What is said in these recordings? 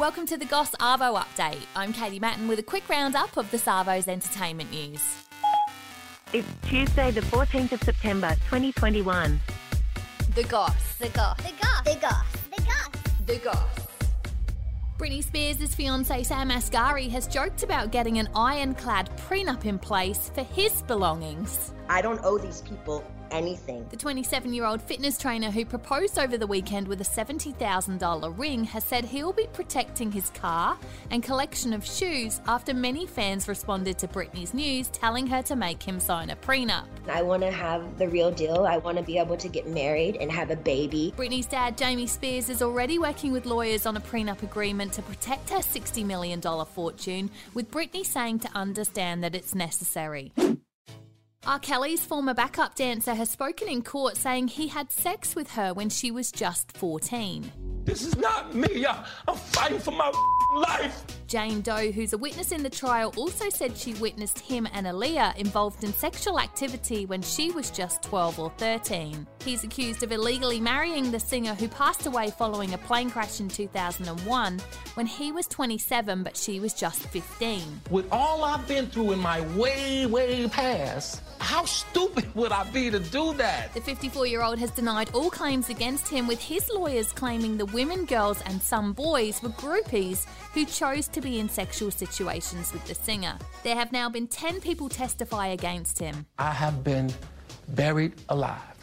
Welcome to the Goss Arvo update. I'm Katie Matten with a quick roundup of the Savo's entertainment news. It's Tuesday, the 14th of September, 2021. The Goss. The goss. The goss. The goss. The goss. The Goss. Britney Spears' fiance Sam Asghari has joked about getting an ironclad prenup in place for his belongings. I don't owe these people anything. The 27 year old fitness trainer who proposed over the weekend with a $70,000 ring has said he'll be protecting his car and collection of shoes after many fans responded to Britney's news telling her to make him sign a prenup. I want to have the real deal. I want to be able to get married and have a baby. Britney's dad, Jamie Spears, is already working with lawyers on a prenup agreement to protect her $60 million fortune, with Britney saying to understand that it's necessary. R. Kelly's former backup dancer has spoken in court saying he had sex with her when she was just 14. This is not me. I, I'm fighting for my life. Jane Doe, who's a witness in the trial, also said she witnessed him and Aaliyah involved in sexual activity when she was just 12 or 13. He's accused of illegally marrying the singer who passed away following a plane crash in 2001 when he was 27 but she was just 15. With all I've been through in my way, way past, how stupid would I be to do that? The 54 year old has denied all claims against him, with his lawyers claiming the women, girls, and some boys were groupies who chose to be in sexual situations with the singer. There have now been 10 people testify against him. I have been buried alive.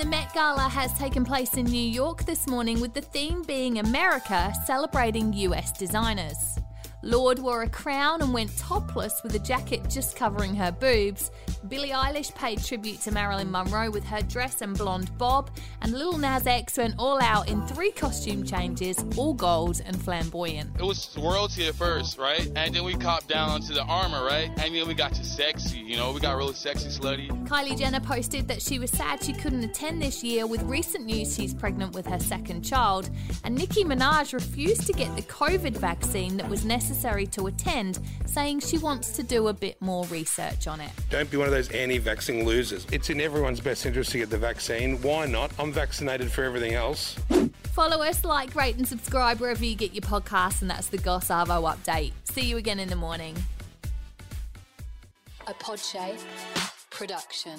The Met Gala has taken place in New York this morning with the theme being America celebrating US designers. Lorde wore a crown and went topless with a jacket just covering her boobs. Billie Eilish paid tribute to Marilyn Monroe with her dress and blonde bob, and Lil Nas X went all out in three costume changes, all gold and flamboyant. It was royalty at first, right? And then we copped down onto the armor, right? And then we got to sexy, you know, we got really sexy, slutty. Kylie Jenner posted that she was sad she couldn't attend this year with recent news she's pregnant with her second child, and Nicki Minaj refused to get the COVID vaccine that was necessary to attend, saying she wants to do a bit more research on it. Don't be one of those anti vaccine losers. It's in everyone's best interest to get the vaccine. Why not? I'm vaccinated for everything else. Follow us, like, rate, and subscribe wherever you get your podcasts, and that's the Goss Arvo update. See you again in the morning. A Podshape production.